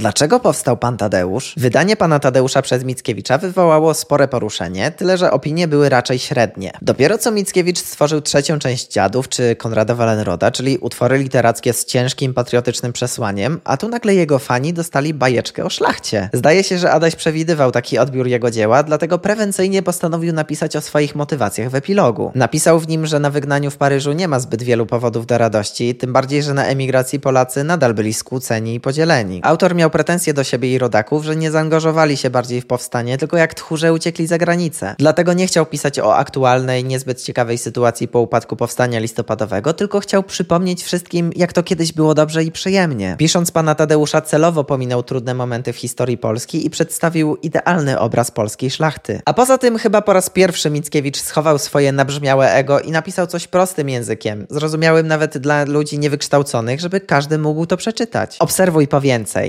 Dlaczego powstał pan Tadeusz? Wydanie pana Tadeusza przez Mickiewicza wywołało spore poruszenie, tyle że opinie były raczej średnie. Dopiero co Mickiewicz stworzył trzecią część Dziadów czy Konrada Wallenroda, czyli utwory literackie z ciężkim patriotycznym przesłaniem, a tu nagle jego fani dostali bajeczkę o szlachcie. Zdaje się, że Adaś przewidywał taki odbiór jego dzieła, dlatego prewencyjnie postanowił napisać o swoich motywacjach w epilogu. Napisał w nim, że na wygnaniu w Paryżu nie ma zbyt wielu powodów do radości, tym bardziej, że na emigracji Polacy nadal byli skłóceni i podzieleni. Autor miał pretensje do siebie i rodaków, że nie zaangażowali się bardziej w powstanie, tylko jak tchórze uciekli za granicę. Dlatego nie chciał pisać o aktualnej, niezbyt ciekawej sytuacji po upadku powstania listopadowego, tylko chciał przypomnieć wszystkim, jak to kiedyś było dobrze i przyjemnie. Pisząc pana Tadeusza celowo pominął trudne momenty w historii Polski i przedstawił idealny obraz polskiej szlachty. A poza tym chyba po raz pierwszy Mickiewicz schował swoje nabrzmiałe ego i napisał coś prostym językiem, zrozumiałym nawet dla ludzi niewykształconych, żeby każdy mógł to przeczytać. Obserwuj po więcej.